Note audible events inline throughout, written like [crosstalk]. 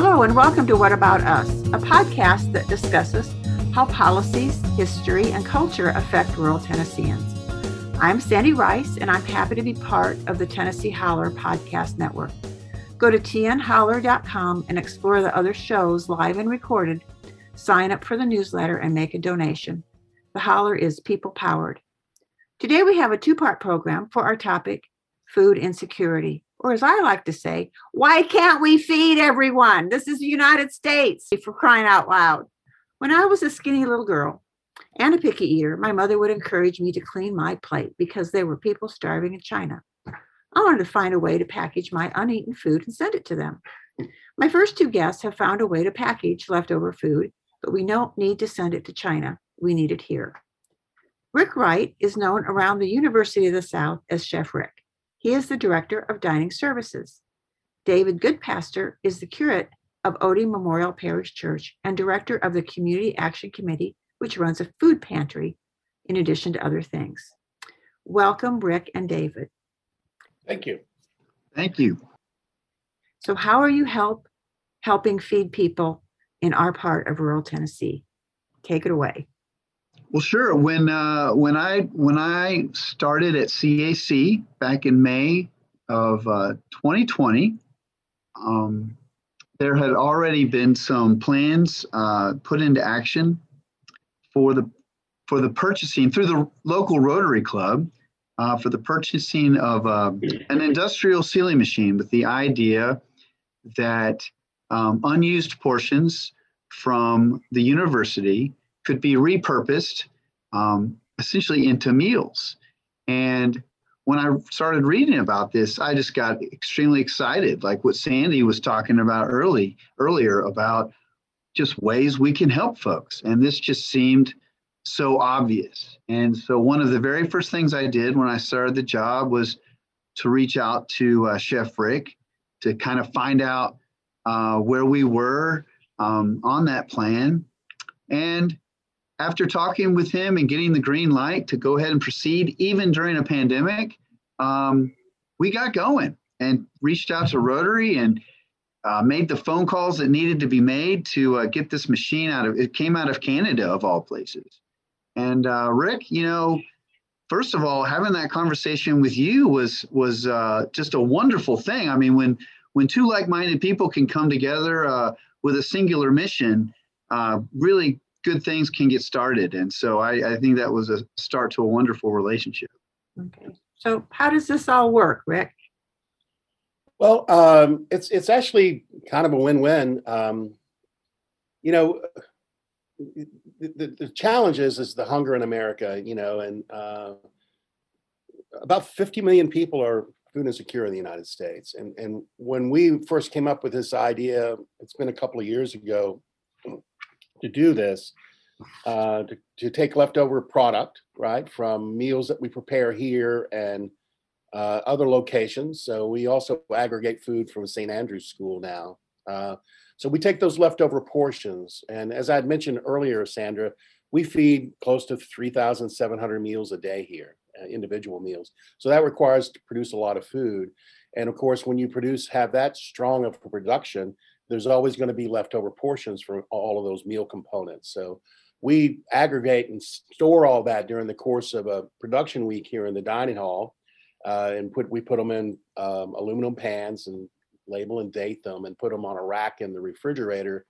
Hello, and welcome to What About Us, a podcast that discusses how policies, history, and culture affect rural Tennesseans. I'm Sandy Rice, and I'm happy to be part of the Tennessee Holler podcast network. Go to tnholler.com and explore the other shows live and recorded. Sign up for the newsletter and make a donation. The Holler is people powered. Today we have a two part program for our topic food insecurity, or as I like to say, why can't we feed everyone? This is the United States for crying out loud. When I was a skinny little girl and a picky eater, my mother would encourage me to clean my plate because there were people starving in China. I wanted to find a way to package my uneaten food and send it to them. My first two guests have found a way to package leftover food, but we don't need to send it to China. We need it here. Rick Wright is known around the University of the South as Chef Rick. He is the director of dining services. David Goodpaster is the curate of Otey Memorial Parish Church and director of the Community Action Committee, which runs a food pantry in addition to other things. Welcome, Rick and David. Thank you. Thank you. So, how are you help helping feed people in our part of rural Tennessee? Take it away. Well, sure. When uh, when I when I started at CAC back in May of uh, 2020, um, there had already been some plans uh, put into action for the for the purchasing through the local Rotary Club uh, for the purchasing of uh, an industrial sealing machine with the idea that um, unused portions from the university could be repurposed um, essentially into meals. And when I started reading about this, I just got extremely excited, like what Sandy was talking about early earlier about just ways we can help folks. And this just seemed so obvious. And so one of the very first things I did when I started the job was to reach out to uh, Chef Rick to kind of find out uh, where we were um, on that plan. And after talking with him and getting the green light to go ahead and proceed, even during a pandemic, um, we got going and reached out to Rotary and uh, made the phone calls that needed to be made to uh, get this machine out of. It came out of Canada, of all places. And uh, Rick, you know, first of all, having that conversation with you was was uh, just a wonderful thing. I mean, when when two like-minded people can come together uh, with a singular mission, uh, really good things can get started. And so I, I think that was a start to a wonderful relationship. Okay. So how does this all work, Rick? Well, um, it's it's actually kind of a win-win. Um, you know, the, the, the, challenge is is the hunger in America. You know, and uh, about 50 million people are food insecure in the United States. And and when we first came up with this idea, it's been a couple of years ago to do this, uh, to, to take leftover product, right, from meals that we prepare here and uh, other locations. So we also aggregate food from St. Andrew's School now. Uh, so we take those leftover portions. And as I had mentioned earlier, Sandra, we feed close to 3,700 meals a day here, uh, individual meals. So that requires to produce a lot of food. And of course, when you produce, have that strong of production, there's always going to be leftover portions for all of those meal components. So we aggregate and store all that during the course of a production week here in the dining hall, uh, and put we put them in um, aluminum pans and label and date them and put them on a rack in the refrigerator.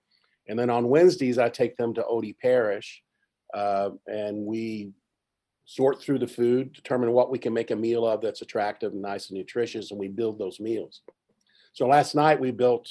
And then on Wednesdays, I take them to Otey Parish, uh, and we sort through the food, determine what we can make a meal of that's attractive and nice and nutritious, and we build those meals. So last night we built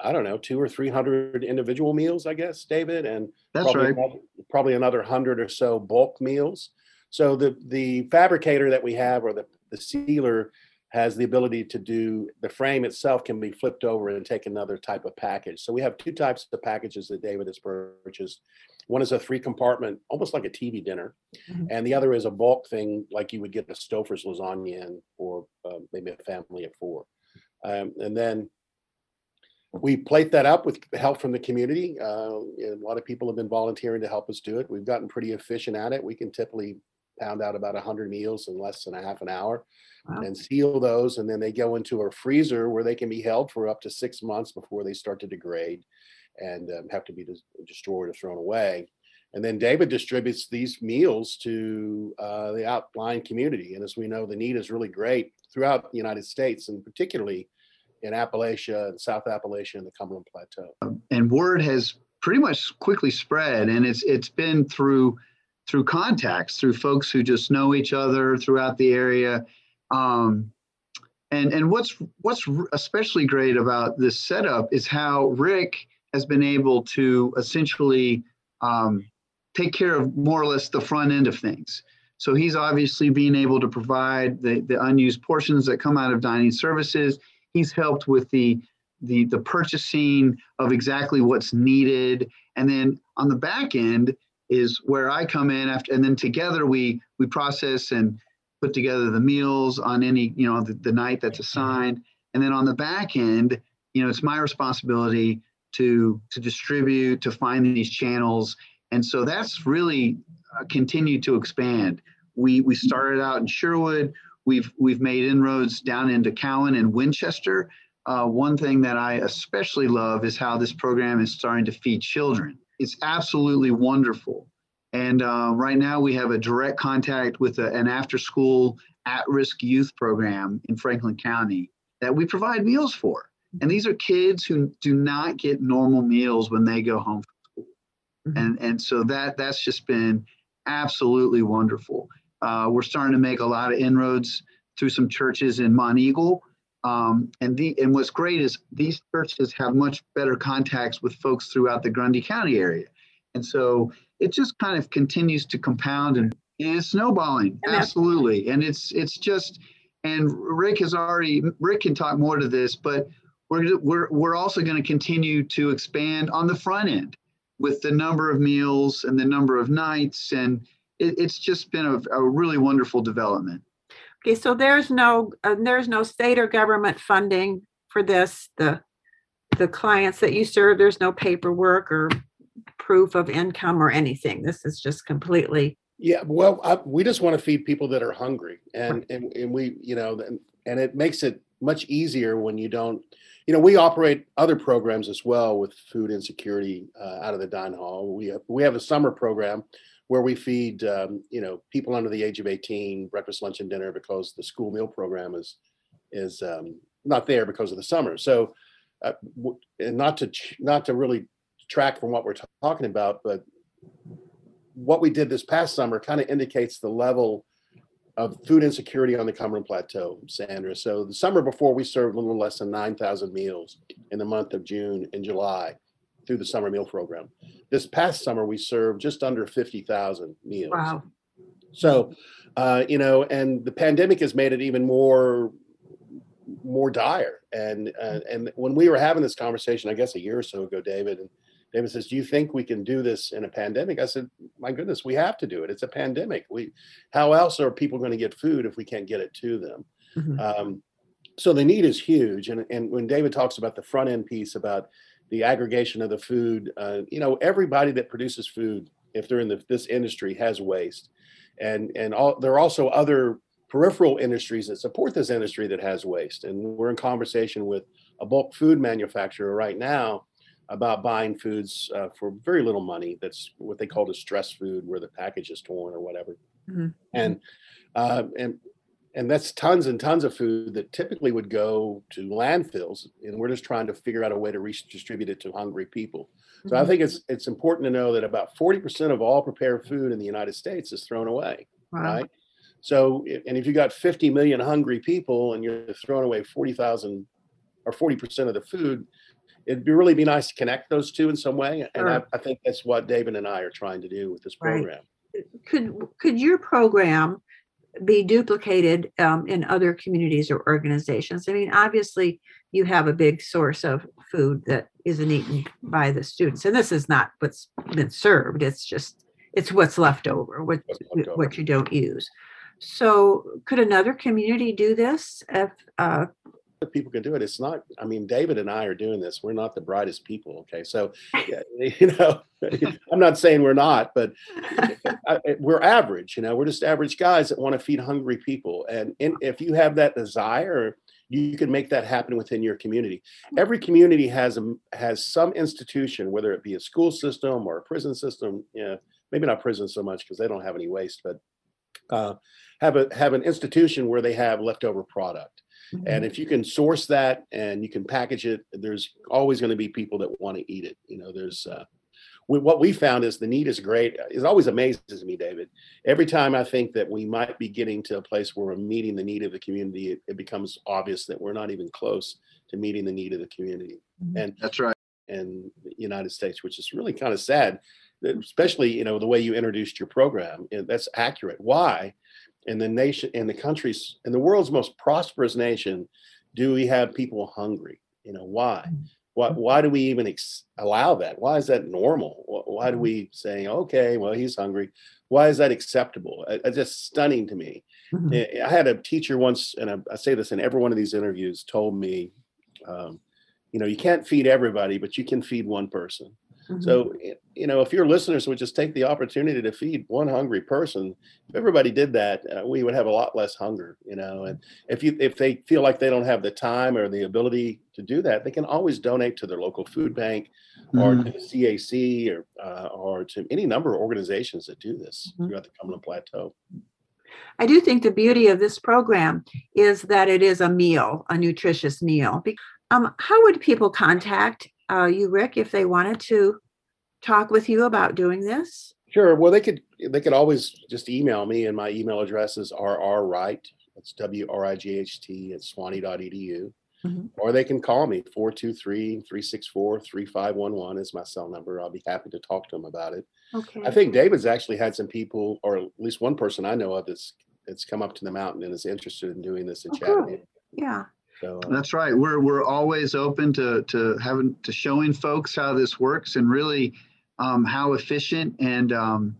I don't know, two or three hundred individual meals, I guess, David, and that's probably right. Another, probably another hundred or so bulk meals. So the the fabricator that we have, or the the sealer, has the ability to do the frame itself can be flipped over and take another type of package. So we have two types of packages that David has purchased. One is a three compartment, almost like a TV dinner, mm-hmm. and the other is a bulk thing, like you would get a Stouffer's lasagna in for uh, maybe a family of four. Um, and then we plate that up with help from the community. Uh, a lot of people have been volunteering to help us do it. We've gotten pretty efficient at it. We can typically pound out about 100 meals in less than a half an hour Wow. and seal those. And then they go into a freezer where they can be held for up to six months before they start to degrade and um, have to be des- destroyed or thrown away. And then David distributes these meals to uh, the outlying community. And as we know, the need is really great throughout the United States and particularly in Appalachia and South Appalachia and the Cumberland Plateau. and word has pretty much quickly spread and it's it's been through through contacts through folks who just know each other throughout the area. Um, and and what's what's especially great about this setup is how rick has been able to essentially um, take care of more or less the front end of things. So he's obviously being able to provide the, the unused portions that come out of dining services he's helped with the the the purchasing of exactly what's needed. And then on the back end is where i come in after and then together we we process and put together the meals on any you know the, the night that's assigned. And then on the back end you know it's my responsibility to to distribute to find these channels. And so that's really uh, continued to expand. We we started out in sherwood we've we've made inroads down into cowan and winchester uh, one thing that I especially love is how this program is starting to feed children. It's absolutely wonderful. And uh, right now we have a direct contact with a, an after school at risk youth program in Franklin County that we provide meals for. And these are kids who do not get normal meals when they go home from school. Mhm. And, and so that that's just been absolutely wonderful. Uh, we're starting to make a lot of inroads through some churches in Monteagle. Um, and the and what's great is these churches have much better contacts with folks throughout the Grundy County area, and so it just kind of continues to compound and is snowballing And absolutely. And it's it's just and Rick has already Rick can talk more to this, but we're we're we're also going to continue to expand on the front end with the number of meals and the number of nights, and it, it's just been a, a really wonderful development. Okay, so there's no, uh, there's no state or government funding for this, the, the clients that you serve, there's no paperwork or proof of income or anything. This is just completely, Yeah, well, I, we just want to feed people that are hungry, and and and we, you know, and, and it makes it much easier when you don't, you know, we operate other programs as well with food insecurity uh, out of the dine hall. We have, we have a summer program where we feed, um, you know, people under the age of eighteen breakfast, lunch, and dinner because the school meal program is is um, not there because of the summer. So, uh, w- and not to ch- not to really track from what we're ta- talking about, but what we did this past summer kind of indicates the level of food insecurity on the Cumberland Plateau, Sandra. So the summer before, we served a little less than 9,000 meals in the month of June and July through the summer meal program. This past summer, we served just under 50,000 meals. wow. So, uh, you know, and the pandemic has made it even more more dire. And uh, and when we were having this conversation, I guess a year or so ago, David and David says, "Do you think we can do this in a pandemic?" I said, "My goodness, we have to do it. It's a pandemic. We, how else are people going to get food if we can't get it to them?" Mhm. Um, so the need is huge. And and when David talks about the front end piece about the aggregation of the food, uh, you know, everybody that produces food, if they're in the, this industry, has waste, and and all there are also other peripheral industries that support this industry that has waste. And we're in conversation with a bulk food manufacturer right now about buying foods uh, for very little money. That's what they call distress food, where the package is torn or whatever. Mhm. And uh, and and that's tons and tons of food that typically would go to landfills, and we're just trying to figure out a way to redistribute it to hungry people. So I Mhm. think it's it's important to know that about forty percent of all prepared food in the United States is thrown away Wow. right? So, and if you got 50 million hungry people and you're throwing away 40,000 or 40% of the food, it'd be really be nice to connect those two in some way. And I, I think that's what David and I are trying to do with this Right. program. Could, could your program be duplicated um, in other communities or organizations? I mean, obviously, you have a big source of food that isn't eaten by the students, and this is not what's been served. It's just it's what's left over, what left over. what you don't use. So, could another community do this if uh, people can do it. It's not, I mean, David and I are doing this. We're not the brightest people. Okay. So, [laughs] you know, [laughs] I'm not saying we're not, but we're average, you know, we're just average guys that want to feed hungry people. And in, if you have that desire, you can make that happen within your community. Every community has a, has some institution, whether it be a school system or a prison system, you know, maybe not prison so much because they don't have any waste, but uh, have a have an institution where they have leftover product Mm-hmm. And if you can source that and you can package it, there's always going to be people that want to eat it. You know, there's uh, we, what we found is the need is great. It always amazes me, David. Every time I think that we might be getting to a place where we're meeting the need of the community, it, it becomes obvious that we're not even close to meeting the need of the community. Mm-hmm. And that's right. And the United States, which is really kind of sad, especially you know the way you introduced your program. That's accurate. Why? in the nation in the countries in the world's most prosperous nation do we have people hungry you know why mm. why, why do we even ex- allow that why is that normal why do mm. we say okay well he's hungry why is that acceptable it's just stunning to me mm-hmm. i had a teacher once and I, I, say this in every one of these interviews told me um, you know you can't feed everybody but you can feed one person Mm-hmm. So, you know, if your listeners would just take the opportunity to feed one hungry person, if everybody did that, uh, we would have a lot less hunger, you know. And if you if they feel like they don't have the time or the ability to do that, they can always donate to their local food bank mm-hmm. or to the CAC or uh, or to any number of organizations that do this mm-hmm. throughout the Cumberland Plateau. I do think the beauty of this program is that it is a meal, a nutritious meal. Um, how would people contact uh, you, Rick, if they wanted to talk with you about doing this? Sure. Well, they could they could always just email me, and my email address is rrwright. That's W R I G H T at sewanee.edu. Mm-hmm. Or they can call me 423 364 3511 is my cell number. I'll be happy to talk to them about it. Okay. I think David's actually had some people, or at least one person I know of, that's that's come up to the mountain and is interested in doing this in oh, Chattanooga. Yeah. So uh, that's right. We're we're always open to to having to showing folks how this works and really um, how efficient and um,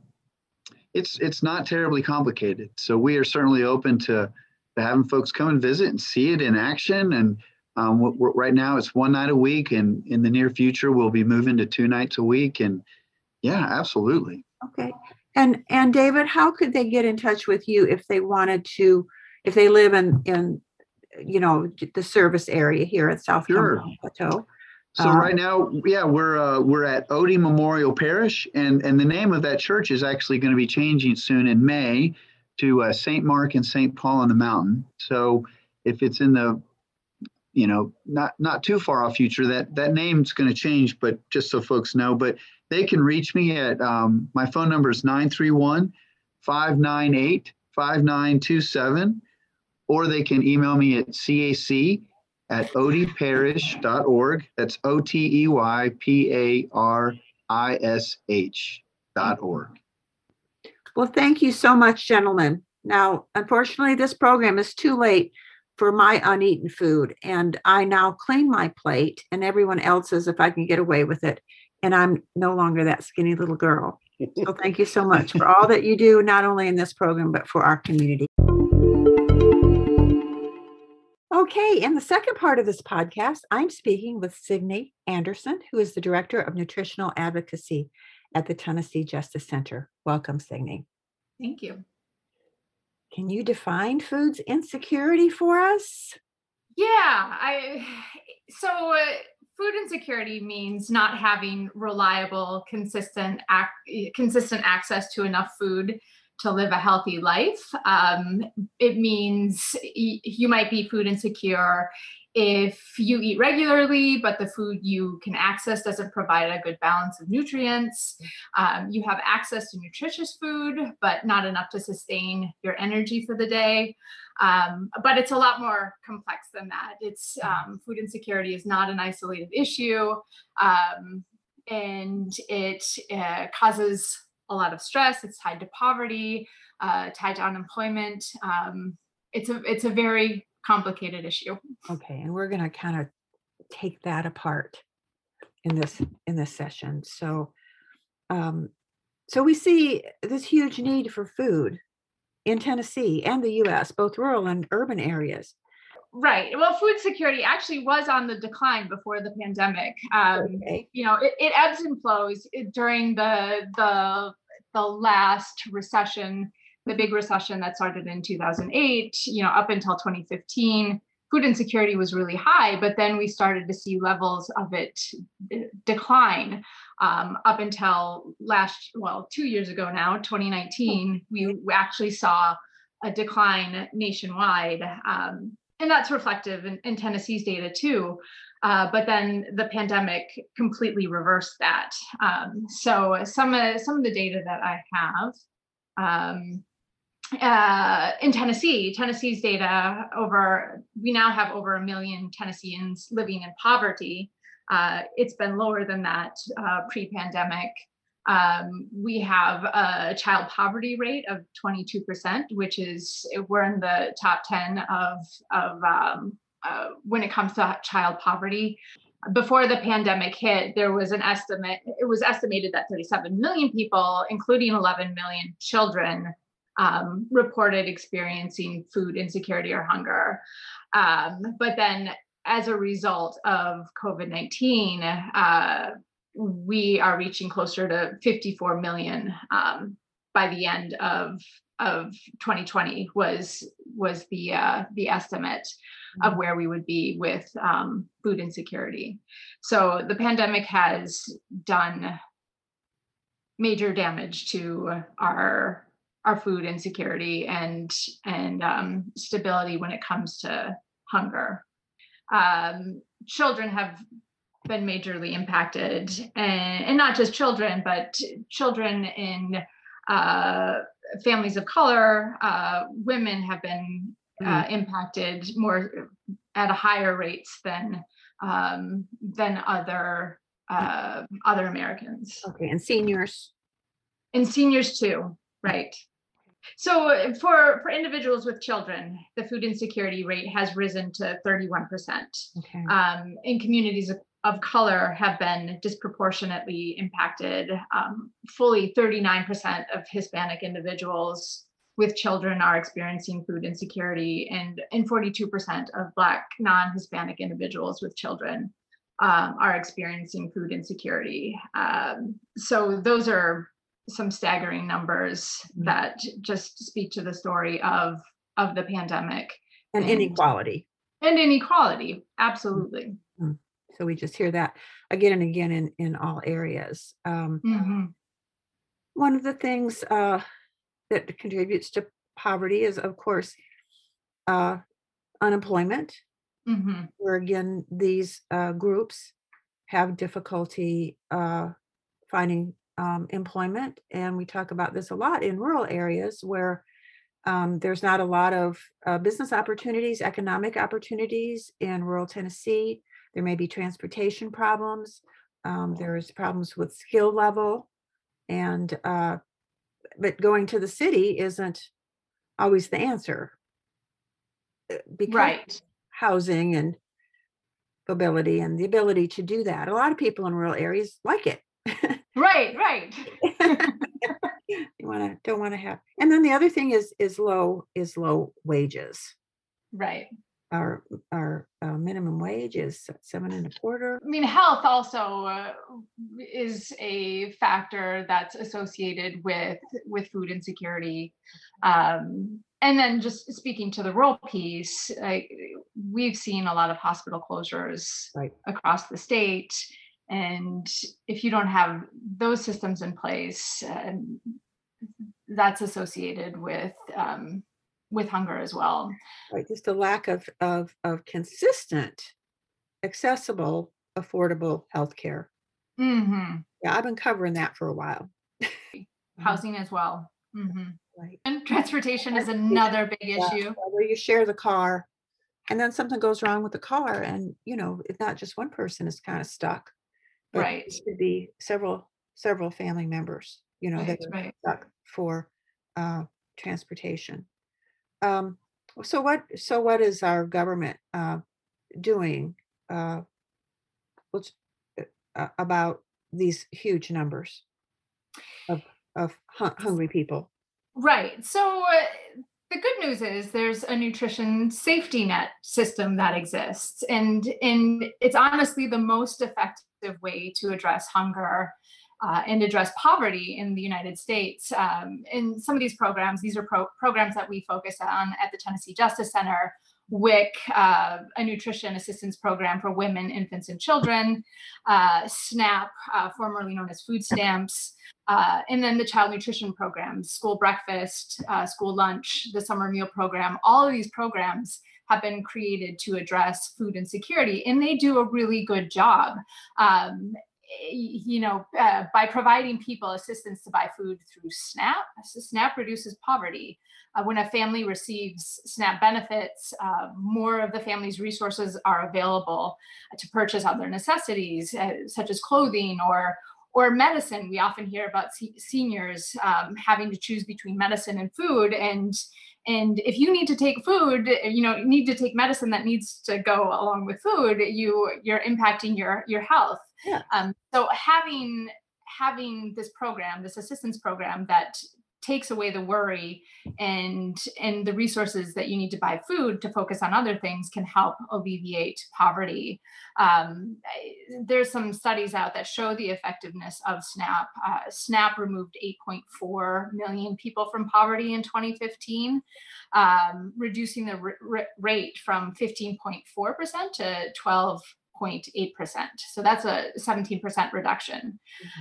it's it's not terribly complicated. So we are certainly open to, to having folks come and visit and see it in action. And um, we're, we're, right now it's one night a week, and in the near future we'll be moving to two nights a week. And yeah, absolutely. Okay. And and David, how could they get in touch with you if they wanted to, if they live in in you know the service area here at South sure. Cumberland Plateau. So um, right now, yeah, we're uh, we're at Otey Memorial Parish, and and the name of that church is actually going to be changing soon in May to uh, Saint Mark and Saint Paul on the Mountain. So if it's in the you know not not too far off future, that that name's going to change. But just so folks know, but they can reach me at um, my phone number is 931 598 5927 or they can email me at cac at oteyparish.org. That's O T E Y P A R I S H dot org. Well, thank you so much, gentlemen. Now, unfortunately, this program is too late for my uneaten food, and I now clean my plate and everyone else's if I can get away with it. And I'm no longer that skinny little girl. So, thank you so much for all that you do, not only in this program, but for our community. Okay, in the second part of this podcast, I'm speaking with Signe Anderson, who is the Director of Nutritional Advocacy at the Tennessee Justice Center. Welcome, Signe. Thank you. Can you define foods insecurity for us? Yeah, I so uh, food insecurity means not having reliable, consistent, ac- consistent access to enough food to live a healthy life. Um, it means y- you might be food insecure if you eat regularly, but the food you can access doesn't provide a good balance of nutrients. Um, you have access to nutritious food, but not enough to sustain your energy for the day. Um, but it's a lot more complex than that. It's um, food insecurity is not an isolated issue, um, and it uh, causes a lot of stress. It's tied to poverty, uh, tied to unemployment. Um, it's a it's a very complicated issue. Okay, and we're going to kind of take that apart in this in this session. So, um, so we see this huge need for food in Tennessee and the U.S., both rural and urban areas. Right. Well, food security actually was on the decline before the pandemic. Um, Okay. you know, it, it ebbs and flows during the the the last recession, the big recession that started in 2008. You know, up until 2015, food insecurity was really high, but then we started to see levels of it decline um, up until last, well, two years ago now, 2019. We, we actually saw a decline nationwide. Um, and that's reflective in, in Tennessee's data too. Uh, but then the pandemic completely reversed that. Um, so some of some of the data that I have um, uh, in Tennessee, Tennessee's data over we now have over a million Tennesseans living in poverty. Uh, it's been lower than that uh, pre-pandemic. Um, we have a child poverty rate of 22%, which is we're in the top 10 of of um, uh, when it comes to child poverty. Before the pandemic hit, there was an estimate. It was estimated that 37 million people, including 11 million children, um, reported experiencing food insecurity or hunger. Um, but then, as a result of COVID 19, uh, we are reaching closer to 54 million um, by the end of of 2020 was was the uh, the estimate of where we would be with um, food insecurity. So the pandemic has done major damage to our our food insecurity and and um, stability when it comes to hunger. Um, children have been majorly impacted, and, and not just children, but children in uh, families of color, uh, women have been uh, impacted more at a higher rates than um, than other uh, other Americans Okay. And seniors. and seniors too, right? So for for individuals with children, the food insecurity rate has risen to 31%. Okay. Um, in communities of, color have been disproportionately impacted. Um, fully 39% of Hispanic individuals with children are experiencing food insecurity, and, and 42% of Black non-Hispanic individuals with children um, are experiencing food insecurity. Um, so those are some staggering numbers Mhm. that just speak to the story of of the pandemic and and- inequality. and inequality. Absolutely. So we just hear that again and again in, in all areas. Um, Mhm. one of the things uh, that contributes to poverty is, of course, uh, unemployment, Mhm. where again, these uh, groups have difficulty uh, finding um, employment. And we talk about this a lot in rural areas where um, there's not a lot of uh, business opportunities, economic opportunities in rural Tennessee. There may be transportation problems. Um, there's problems with skill level. And, uh, but going to the city isn't always the answer. uh, Because Right. housing and mobility and the ability to do that. A lot of people in rural areas like it. Right. Right. [laughs] you want to don't want to have. And then the other thing is is low is low wages. Right. Our our uh, minimum wage is seven and a quarter. I mean, health also uh, is a factor that's associated with with food insecurity. Um, and then just speaking to the rural piece, like we've seen a lot of hospital closures Right. across the state. And if you don't have those systems in place, um, that's associated with um, with hunger as well. Right, just a lack of of of consistent, accessible, affordable health care. hmm Yeah, I've been covering that for a while. Mhm, [laughs] Housing as well. hmm Right. And transportation is another big Yeah, issue. Where you share the car and then something goes wrong with the car and, you know, it's not just one person is kind of stuck. but Right. It could be several, several family members, you know, that Right, are right. stuck for uh, transportation. Um, so what, so what is our government uh, doing uh, what's, uh, about these huge numbers of, of hu- hungry people? Right. So uh, the good news is there's a nutrition safety net system that exists and and it's honestly the most effective way to address hunger uh, and address poverty in the United States. Um, in some of these programs, these are pro- programs that we focus on at the Tennessee Justice Center. WIC, uh, a nutrition assistance program for women, infants, and children, uh, SNAP, uh, formerly known as food stamps, uh, and then the child nutrition programs, school breakfast, uh, school lunch, the summer meal program. All of these programs have been created to address food insecurity, and they do a really good job. Um, you know, uh, by providing people assistance to buy food through SNAP, SNAP reduces poverty. Uh, when a family receives SNAP benefits, uh, more of the family's resources are available to purchase other necessities, uh, such as clothing or or medicine. We often hear about seniors um, having to choose between medicine and food, and and if you need to take food you know need to take medicine that needs to go along with food you you're impacting your your health yeah. um, so having having this program this assistance program that takes away the worry and and the resources that you need to buy food to focus on other things can help alleviate poverty um, there's some studies out that show the effectiveness of snap uh, snap removed 8.4 million people from poverty in 2015 um, reducing the r- rate from 15.4% to 12 0.8%. So that's a 17% reduction.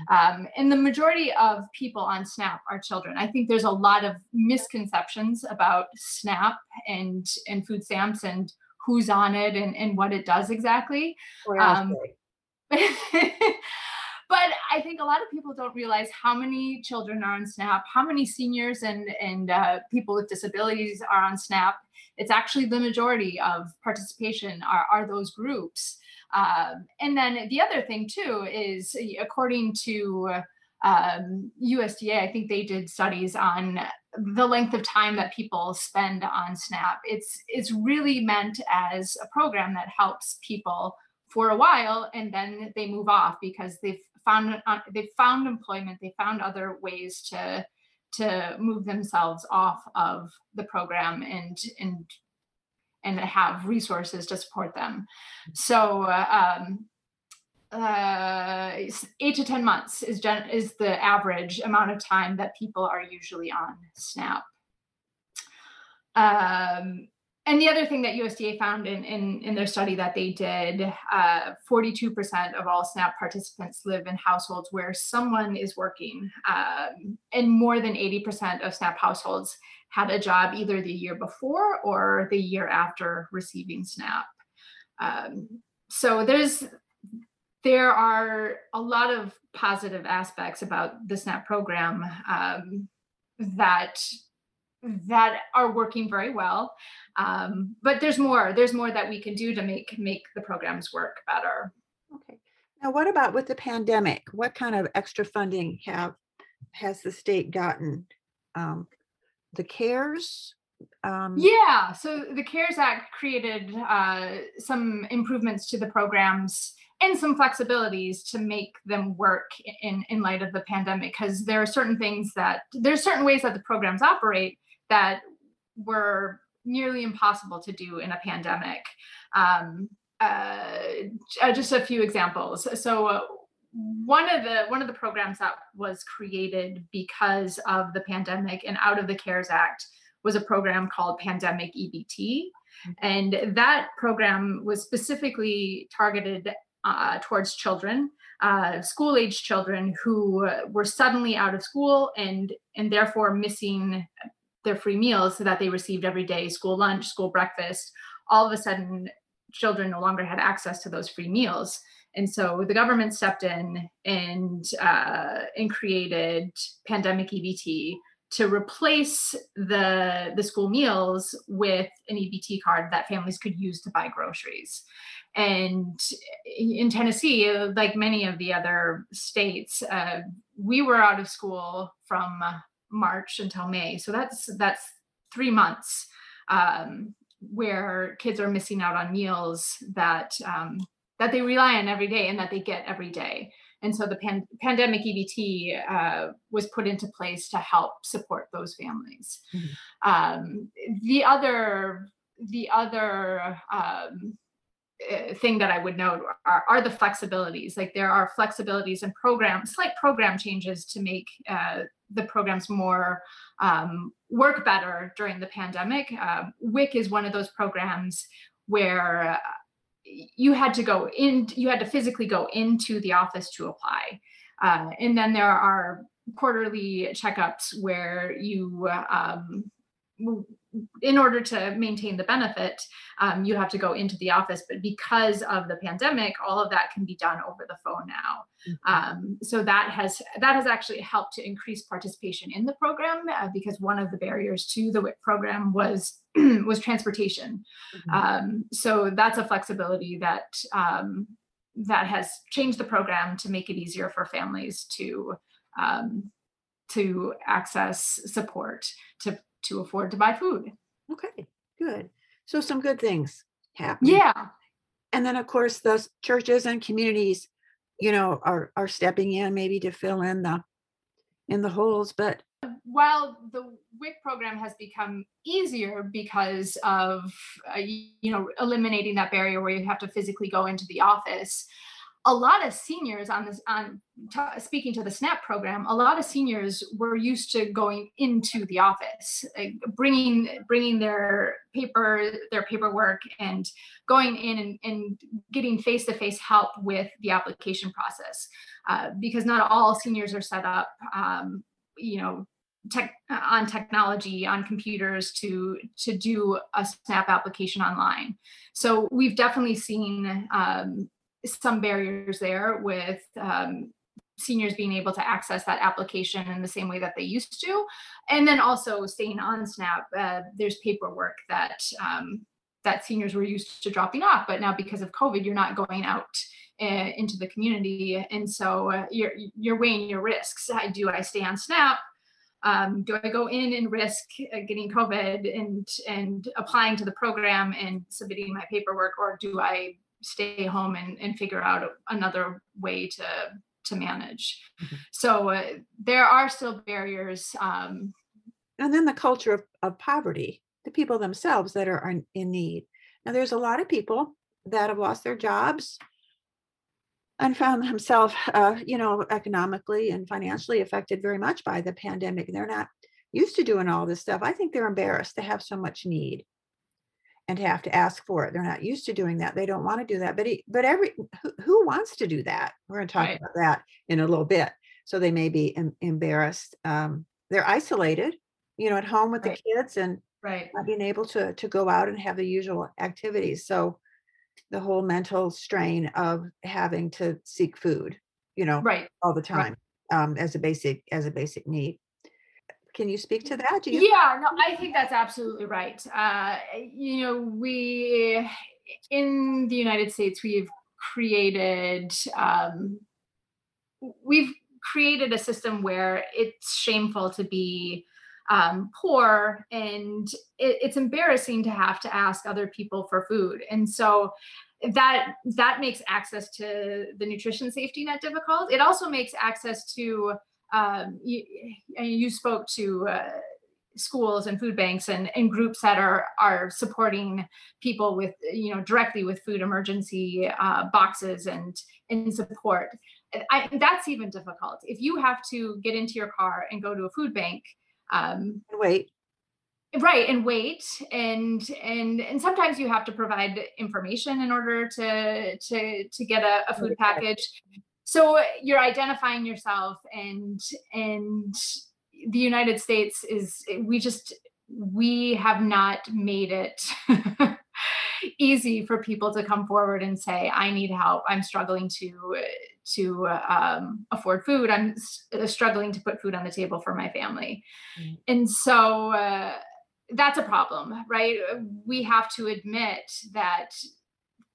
Mm-hmm. Um, and the majority of people on SNAP are children. I think there's a lot of misconceptions about SNAP and, and food stamps and who's on it and, and what it does exactly. Um, [laughs] but I think a lot of people don't realize how many children are on SNAP, how many seniors and, and uh, people with disabilities are on SNAP. It's actually the majority of participation are, are those groups. Um, and then the other thing too is according to um, USDA, I think they did studies on the length of time that people spend on SNAP. It's it's really meant as a program that helps people for a while, and then they move off because they've found uh, they've found employment, they found other ways to to move themselves off of the program and and and have resources to support them. So um, uh, eight to 10 months is, gen- is the average amount of time that people are usually on SNAP. Um, and the other thing that USDA found in, in, in their study that they did, uh, 42% of all SNAP participants live in households where someone is working. Um, and more than 80% of SNAP households had a job either the year before or the year after receiving SNAP. Um, so there's there are a lot of positive aspects about the SNAP program um, that that are working very well. Um, but there's more. There's more that we can do to make make the programs work better. Okay. Now, what about with the pandemic? What kind of extra funding have has the state gotten um, the CARES? Um, yeah, so the CARES Act created uh, some improvements to the programs and some flexibilities to make them work in, in light of the pandemic because there are certain things that there's certain ways that the programs operate that were nearly impossible to do in a pandemic. Um, uh, just a few examples. So uh, one of the one of the programs that was created because of the pandemic and out of the CARES Act was a program called Pandemic EBT. Mm-hmm. And that program was specifically targeted uh, towards children, uh, school age children who were suddenly out of school and and therefore missing their free meals that they received every day, school lunch, school breakfast. All of a sudden, children no longer had access to those free meals. And so the government stepped in and uh, and created pandemic EBT to replace the the school meals with an EBT card that families could use to buy groceries. And in Tennessee, like many of the other states, uh, we were out of school from March until May. So that's that's three months um, where kids are missing out on meals that um, that they rely on every day and that they get every day. And so the pan- pandemic EBT uh, was put into place to help support those families. Mm-hmm. Um, the other, the other um, eh, thing that I would note are, are, the flexibilities. Like there are flexibilities and programs, slight program changes to make uh, the programs more um, work better during the pandemic. Uh, WIC is one of those programs where you had to go in, you had to physically go into the office to apply. Uh, and then there are quarterly checkups where you um, in order to maintain the benefit, um, you have to go into the office. But because of the pandemic, all of that can be done over the phone now. Mm-hmm. Um, so that has that has actually helped to increase participation in the program uh, because one of the barriers to the WIC program was [clears throat] was transportation. Mm-hmm. Um, so that's a flexibility that um, that has changed the program to make it easier for families to um, to access support to to afford to buy food. Okay, good. So some good things happen. Yeah. And then of course those churches and communities, you know, are are stepping in maybe to fill in the in the holes, but while the WIC program has become easier because of uh, you know eliminating that barrier where you have to physically go into the office, a lot of seniors on this on t- speaking to the snap program a lot of seniors were used to going into the office like bringing bringing their paper their paperwork and going in and, and getting face-to-face help with the application process. Uh, because not all seniors are set up um, you know tech on technology on computers to to do a snap application online. So we've definitely seen um, some barriers there with um, seniors being able to access that application in the same way that they used to. And then also staying on snap uh, there's paperwork that um, that seniors were used to dropping off but now because of covid you're not going out uh, into the community. And so uh, you're you're weighing your risks. I, do i stay on snap um, do I go in and risk uh, getting COVID and and applying to the program and submitting my paperwork, or do I stay home and, and figure out another way to to manage. Mm-hmm. So uh, there are still barriers. Um, and then the culture of, of poverty, the people themselves that are in need. Now, there's a lot of people that have lost their jobs and found themselves, uh, you know, economically and financially affected very much by the pandemic. They're not used to doing all this stuff. I think they're embarrassed to have so much need and have to ask for it. They're not used to doing that. They don't want to do that. But he, but every who, who, wants to do that? We're going to talk right. about that in a little bit. So they may be em- embarrassed. Um, they're isolated, you know, at home with right. the kids and right. not being able to to go out and have the usual activities. So the whole mental strain of having to seek food, you know, right all the time um, as a basic as a basic need. Can you speak to that? You- yeah, no, I think [laughs] that's absolutely right. Uh, you know, we in the United States we've created um, we've created a system where it's shameful to be um, poor and it, it's embarrassing to have to ask other people for food and so that that makes access to the nutrition safety net difficult it also makes access to um, you, you, spoke to uh, schools and food banks and, and groups that are are supporting people with you know directly with food emergency uh, boxes and and support. I, that's even difficult if you have to get into your car and go to a food bank. Um, wait. Right and wait and and and sometimes you have to provide information in order to to to get a, a food package. So you're identifying yourself and and the united states is we just we have not made it [laughs] easy for people to come forward and say i need help. I'm struggling to to um, afford food i'm uh, struggling to put food on the table for my family mm. and so uh, that's a problem right we have to admit that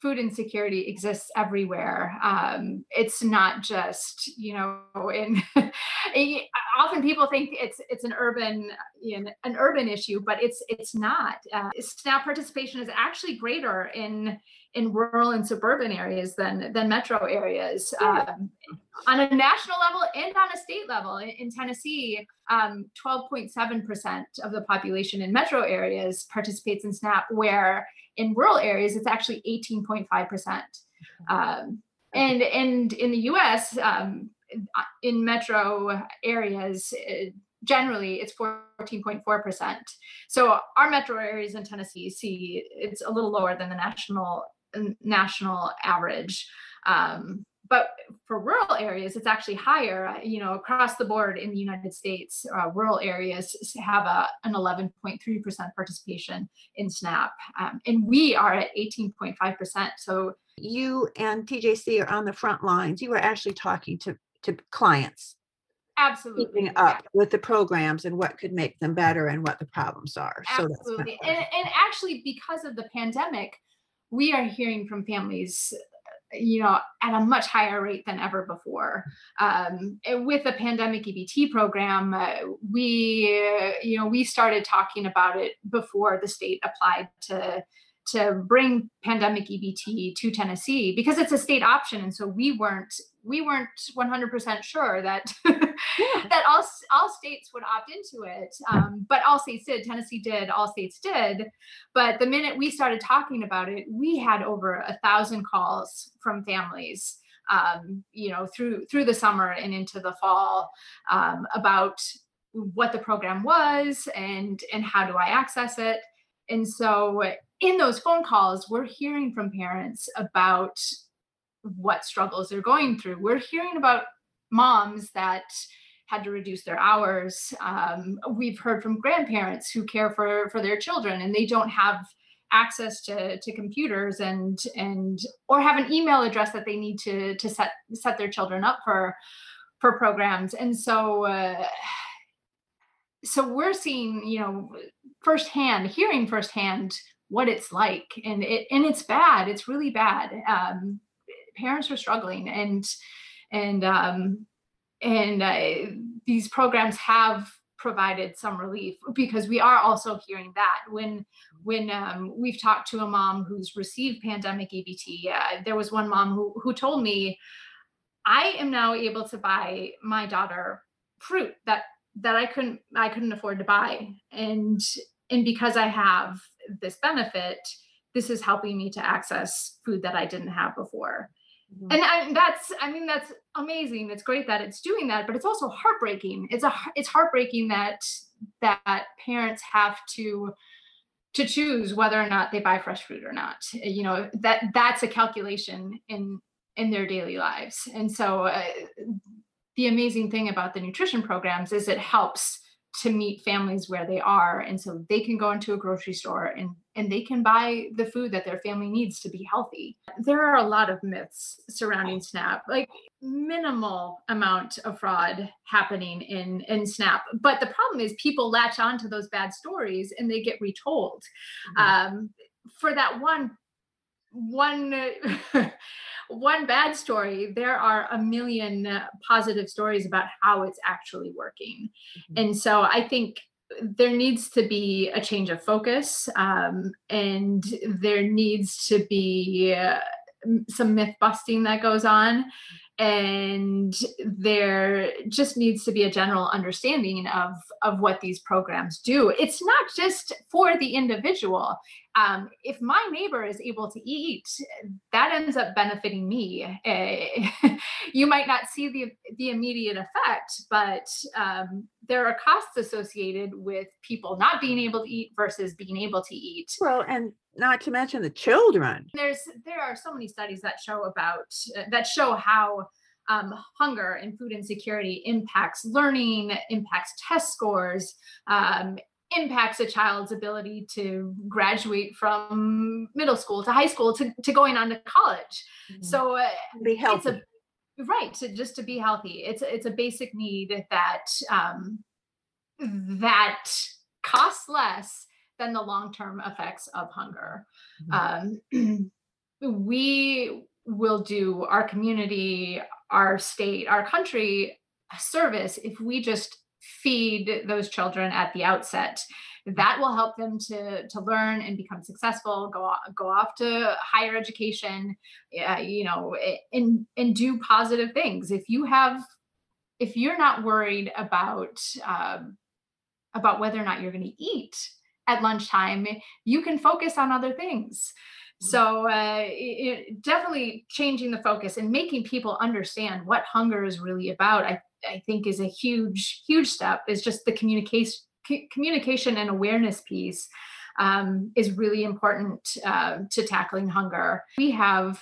food insecurity exists everywhere. Um, it's not just you know in [laughs] often people think it's it's an urban in an urban issue, but it's it's not. Uh, SNAP participation is actually greater in in rural and suburban areas than than metro areas um, on a national level and on a state level. In, in Tennessee, 12.7% um, of the population in metro areas participates in SNAP, where in rural areas it's actually 18.5%. Um, and and in the U.S. Um, in metro areas, uh, generally it's 14.4%. So our metro areas in Tennessee see it's a little lower than the national national average. Um, but for rural areas, it's actually higher. You know, across the board in the United States, uh, rural areas have a, an 11.3% participation in SNAP, um, and we are at 18.5%. So you and TJC are on the front lines. You are actually talking to to clients absolutely keeping up with the programs and what could make them better and what the problems are absolutely so and, and actually because of the pandemic we are hearing from families you know at a much higher rate than ever before. Um, with the pandemic ebt program uh, we uh, you know we started talking about it before the state applied to to bring pandemic EBT to Tennessee because it's a state option, and so we weren't we weren't 100% sure that [laughs] yeah. that all all states would opt into it. Um, but all states did. Tennessee did. All states did. But the minute we started talking about it, we had over a thousand calls from families. Um, you know, through through the summer and into the fall um, about what the program was and and how do I access it. And so in those phone calls, we're hearing from parents about what struggles they're going through. We're hearing about moms that had to reduce their hours. Um, we've heard from grandparents who care for for their children and they don't have access to, to computers and and or have an email address that they need to to set set their children up for for programs. And so uh, so we're seeing you know firsthand, hearing firsthand what it's like and it and it's bad it's really bad um, parents are struggling and and um, and uh, these programs have provided some relief because we are also hearing that when when um, we've talked to a mom who's received pandemic EBT, uh, there was one mom who who told me, I am now able to buy my daughter fruit that that I couldn't I couldn't afford to buy, and and because I have this benefit, this is helping me to access food that I didn't have before. Mm-hmm. And I, that's, I mean, that's amazing. It's great that it's doing that, but it's also heartbreaking. It's a, it's heartbreaking that that parents have to to choose whether or not they buy fresh fruit or not. You know that that's a calculation in in their daily lives. And so, uh, the amazing thing about the nutrition programs is it helps to meet families where they are and so they can go into a grocery store and and they can buy the food that their family needs to be healthy there are a lot of myths surrounding snap like minimal amount of fraud happening in in snap but the problem is people latch on to those bad stories and they get retold mm-hmm. um, for that one one [laughs] one bad story, there are a million uh, positive stories about how it's actually working. Mm-hmm. And so I think there needs to be a change of focus um, and there needs to be uh, some myth busting that goes on and there just needs to be a general understanding of of what these programs do. It's not just for the individual. Um, if my neighbor is able to eat that ends up benefiting me. Uh, [laughs] you might not see the the immediate effect but um, there are costs associated with people not being able to eat versus being able to eat. Well and not to mention the children. There's there are so many studies that show about uh, that show how um, hunger and food insecurity impacts learning, impacts test scores, um, impacts a child's ability to graduate from middle school to high school to, to going on to college. Mm-hmm. So uh, be healthy. A, right, to, just to be healthy. It's it's a basic need that um, that costs less than the long-term effects of hunger. Mm-hmm. Um, [clears throat] we will do our community, our state, our country a service if we just feed those children at the outset that will help them to to learn and become successful go go off to higher education uh, you know and and do positive things if you have if you're not worried about um, about whether or not you're going to eat at lunchtime you can focus on other things mm-hmm. so uh, it, definitely changing the focus and making people understand what hunger is really about i, I think is a huge huge step is just the communication communication and awareness piece um, is really important uh, to tackling hunger. We have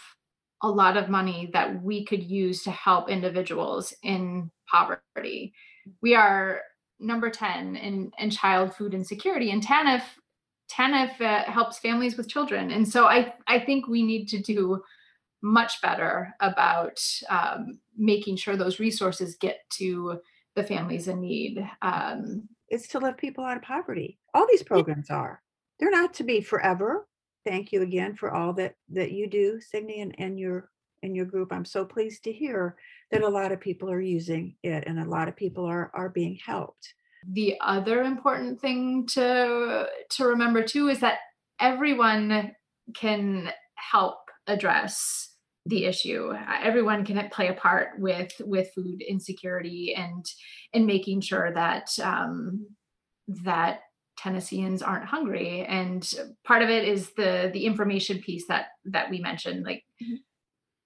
a lot of money that we could use to help individuals in poverty. We are number 10 in, in child food insecurity, and TANF TANF uh, helps families with children. And so I, I think we need to do much better about um, making sure those resources get to the families in need. Um, it's to lift people out of poverty. All these programs are. They're not to be forever. Thank you again for all that that you do, Signe, and, and your and your group. I'm so pleased to hear that a lot of people are using it and a lot of people are are being helped. The other important thing to to remember too is that everyone can help address the issue everyone can play a part with with food insecurity and and making sure that um, that tennesseans aren't hungry and part of it is the the information piece that that we mentioned like mm-hmm.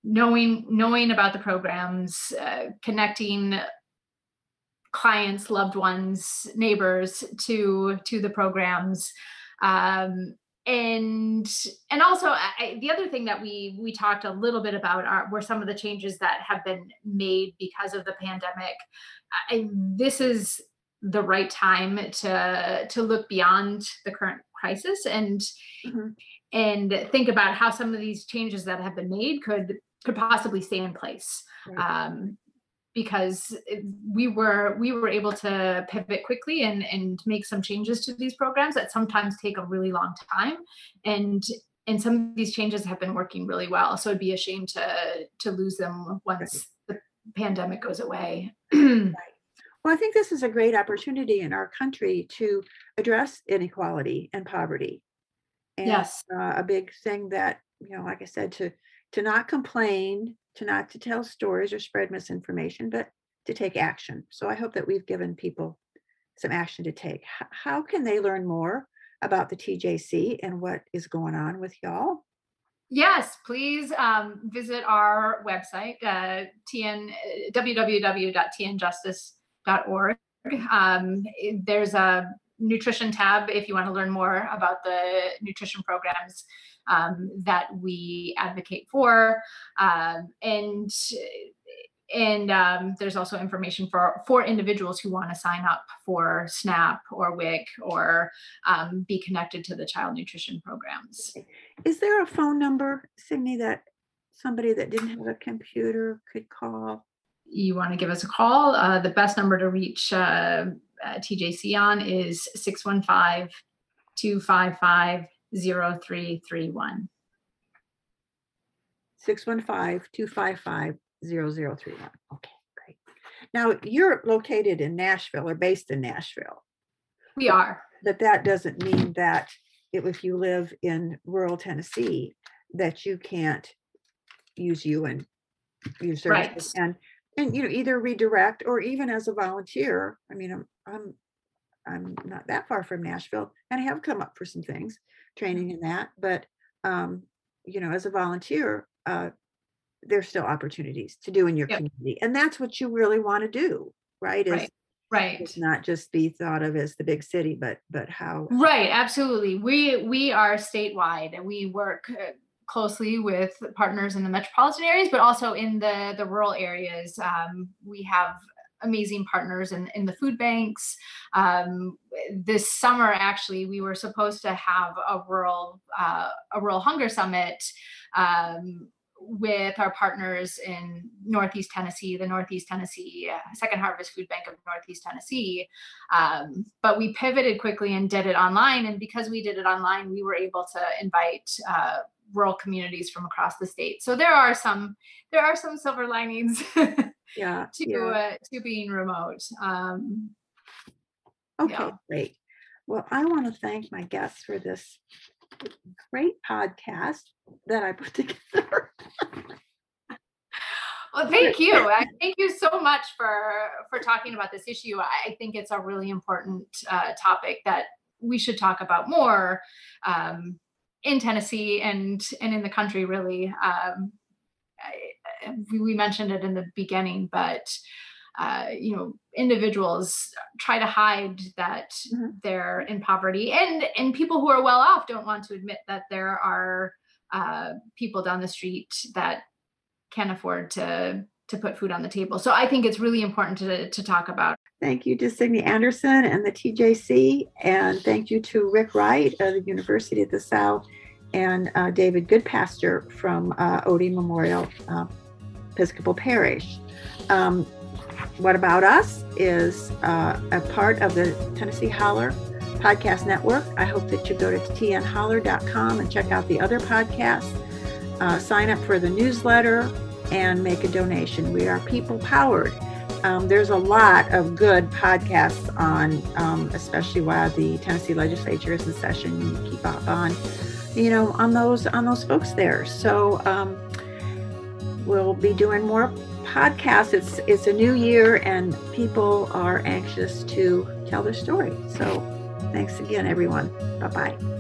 Knowing knowing about the programs uh, connecting clients loved ones neighbors to to the programs um, and and also I, the other thing that we we talked a little bit about are were some of the changes that have been made because of the pandemic I, this is the right time to to look beyond the current crisis and mm-hmm. and think about how some of these changes that have been made could could possibly stay in place right. um, because we were we were able to pivot quickly and and make some changes to these programs that sometimes take a really long time and and some of these changes have been working really well so it'd be a shame to to lose them once the pandemic goes away [clears throat] right. well i think this is a great opportunity in our country to address inequality and poverty and yes uh, a big thing that you know like i said to to not complain to not to tell stories or spread misinformation, but to take action. So I hope that we've given people some action to take. How can they learn more about the TJC and what is going on with y'all? Yes, please um, visit our website, uh, tn, www.tnjustice.org. Um, there's a nutrition tab if you want to learn more about the nutrition programs um, that we advocate for. Um, and and um, there's also information for for individuals who want to sign up for SNAP or WIC or um, be connected to the child nutrition programs. Is there a phone number, Signe, that somebody that didn't have a computer could call? You want to give us a call? Uh, the best number to reach uh, uh, TJC on is 615 255 0331. 615-255-0031. Okay, great. Now you're located in Nashville or based in Nashville. We are. But that doesn't mean that if you live in rural Tennessee, that you can't use you and use services right. and and you know either redirect or even as a volunteer. I mean, I'm I'm not that far from Nashville, and I have come up for some things training in that. But um, you know, as a volunteer, uh, there's still opportunities to do in your yep. community, and that's what you really want to do, right? Is right. Right. It's not just be thought of as the big city, but but how. Right. Absolutely. We we are statewide, and we work uh, closely with partners in the metropolitan areas, but also in the the rural areas. Um, we have amazing partners in, in the food banks. Um, this summer, actually, we were supposed to have a rural uh, a rural hunger summit. Um, with our partners in Northeast Tennessee, the Northeast Tennessee uh, Second Harvest Food Bank of Northeast Tennessee. Um, but we pivoted quickly and did it online. And because we did it online, we were able to invite uh, rural communities from across the state. So there are some there are some silver linings [laughs] yeah to yeah. Uh, to being remote um Okay, Yeah. great. Well, I want to thank my guests for this great podcast that I put [laughs] together. Well, thank you. [laughs] I thank you so much for for talking about this issue. I think it's a really important uh, topic that we should talk about more um, in Tennessee and and in the country. Really, um, I, we we mentioned it in the beginning, but uh, you know, individuals try to hide that Mhm. they're in poverty, and and people who are well off don't want to admit that there are uh, people down the street that can't afford to to put food on the table. So I think it's really important to to talk about. Thank you to Signe Anderson and the TJC, and thank you to Rick Wright of the University of the South and uh, David Goodpaster from uh, Otey Memorial uh, Episcopal Parish. Um, what About Us is uh, a part of the Tennessee Holler Podcast Network. I hope that you go to tnholler.com and check out the other podcasts. Uh, sign up for the newsletter and make a donation. We are people powered. Um, there's a lot of good podcasts on, um, especially while the Tennessee legislature is in session. You keep up on, you know, on those on those folks there. So um, we'll be doing more podcasts. It's it's a new year, and people are anxious to tell their story. So thanks again, everyone. Bye bye.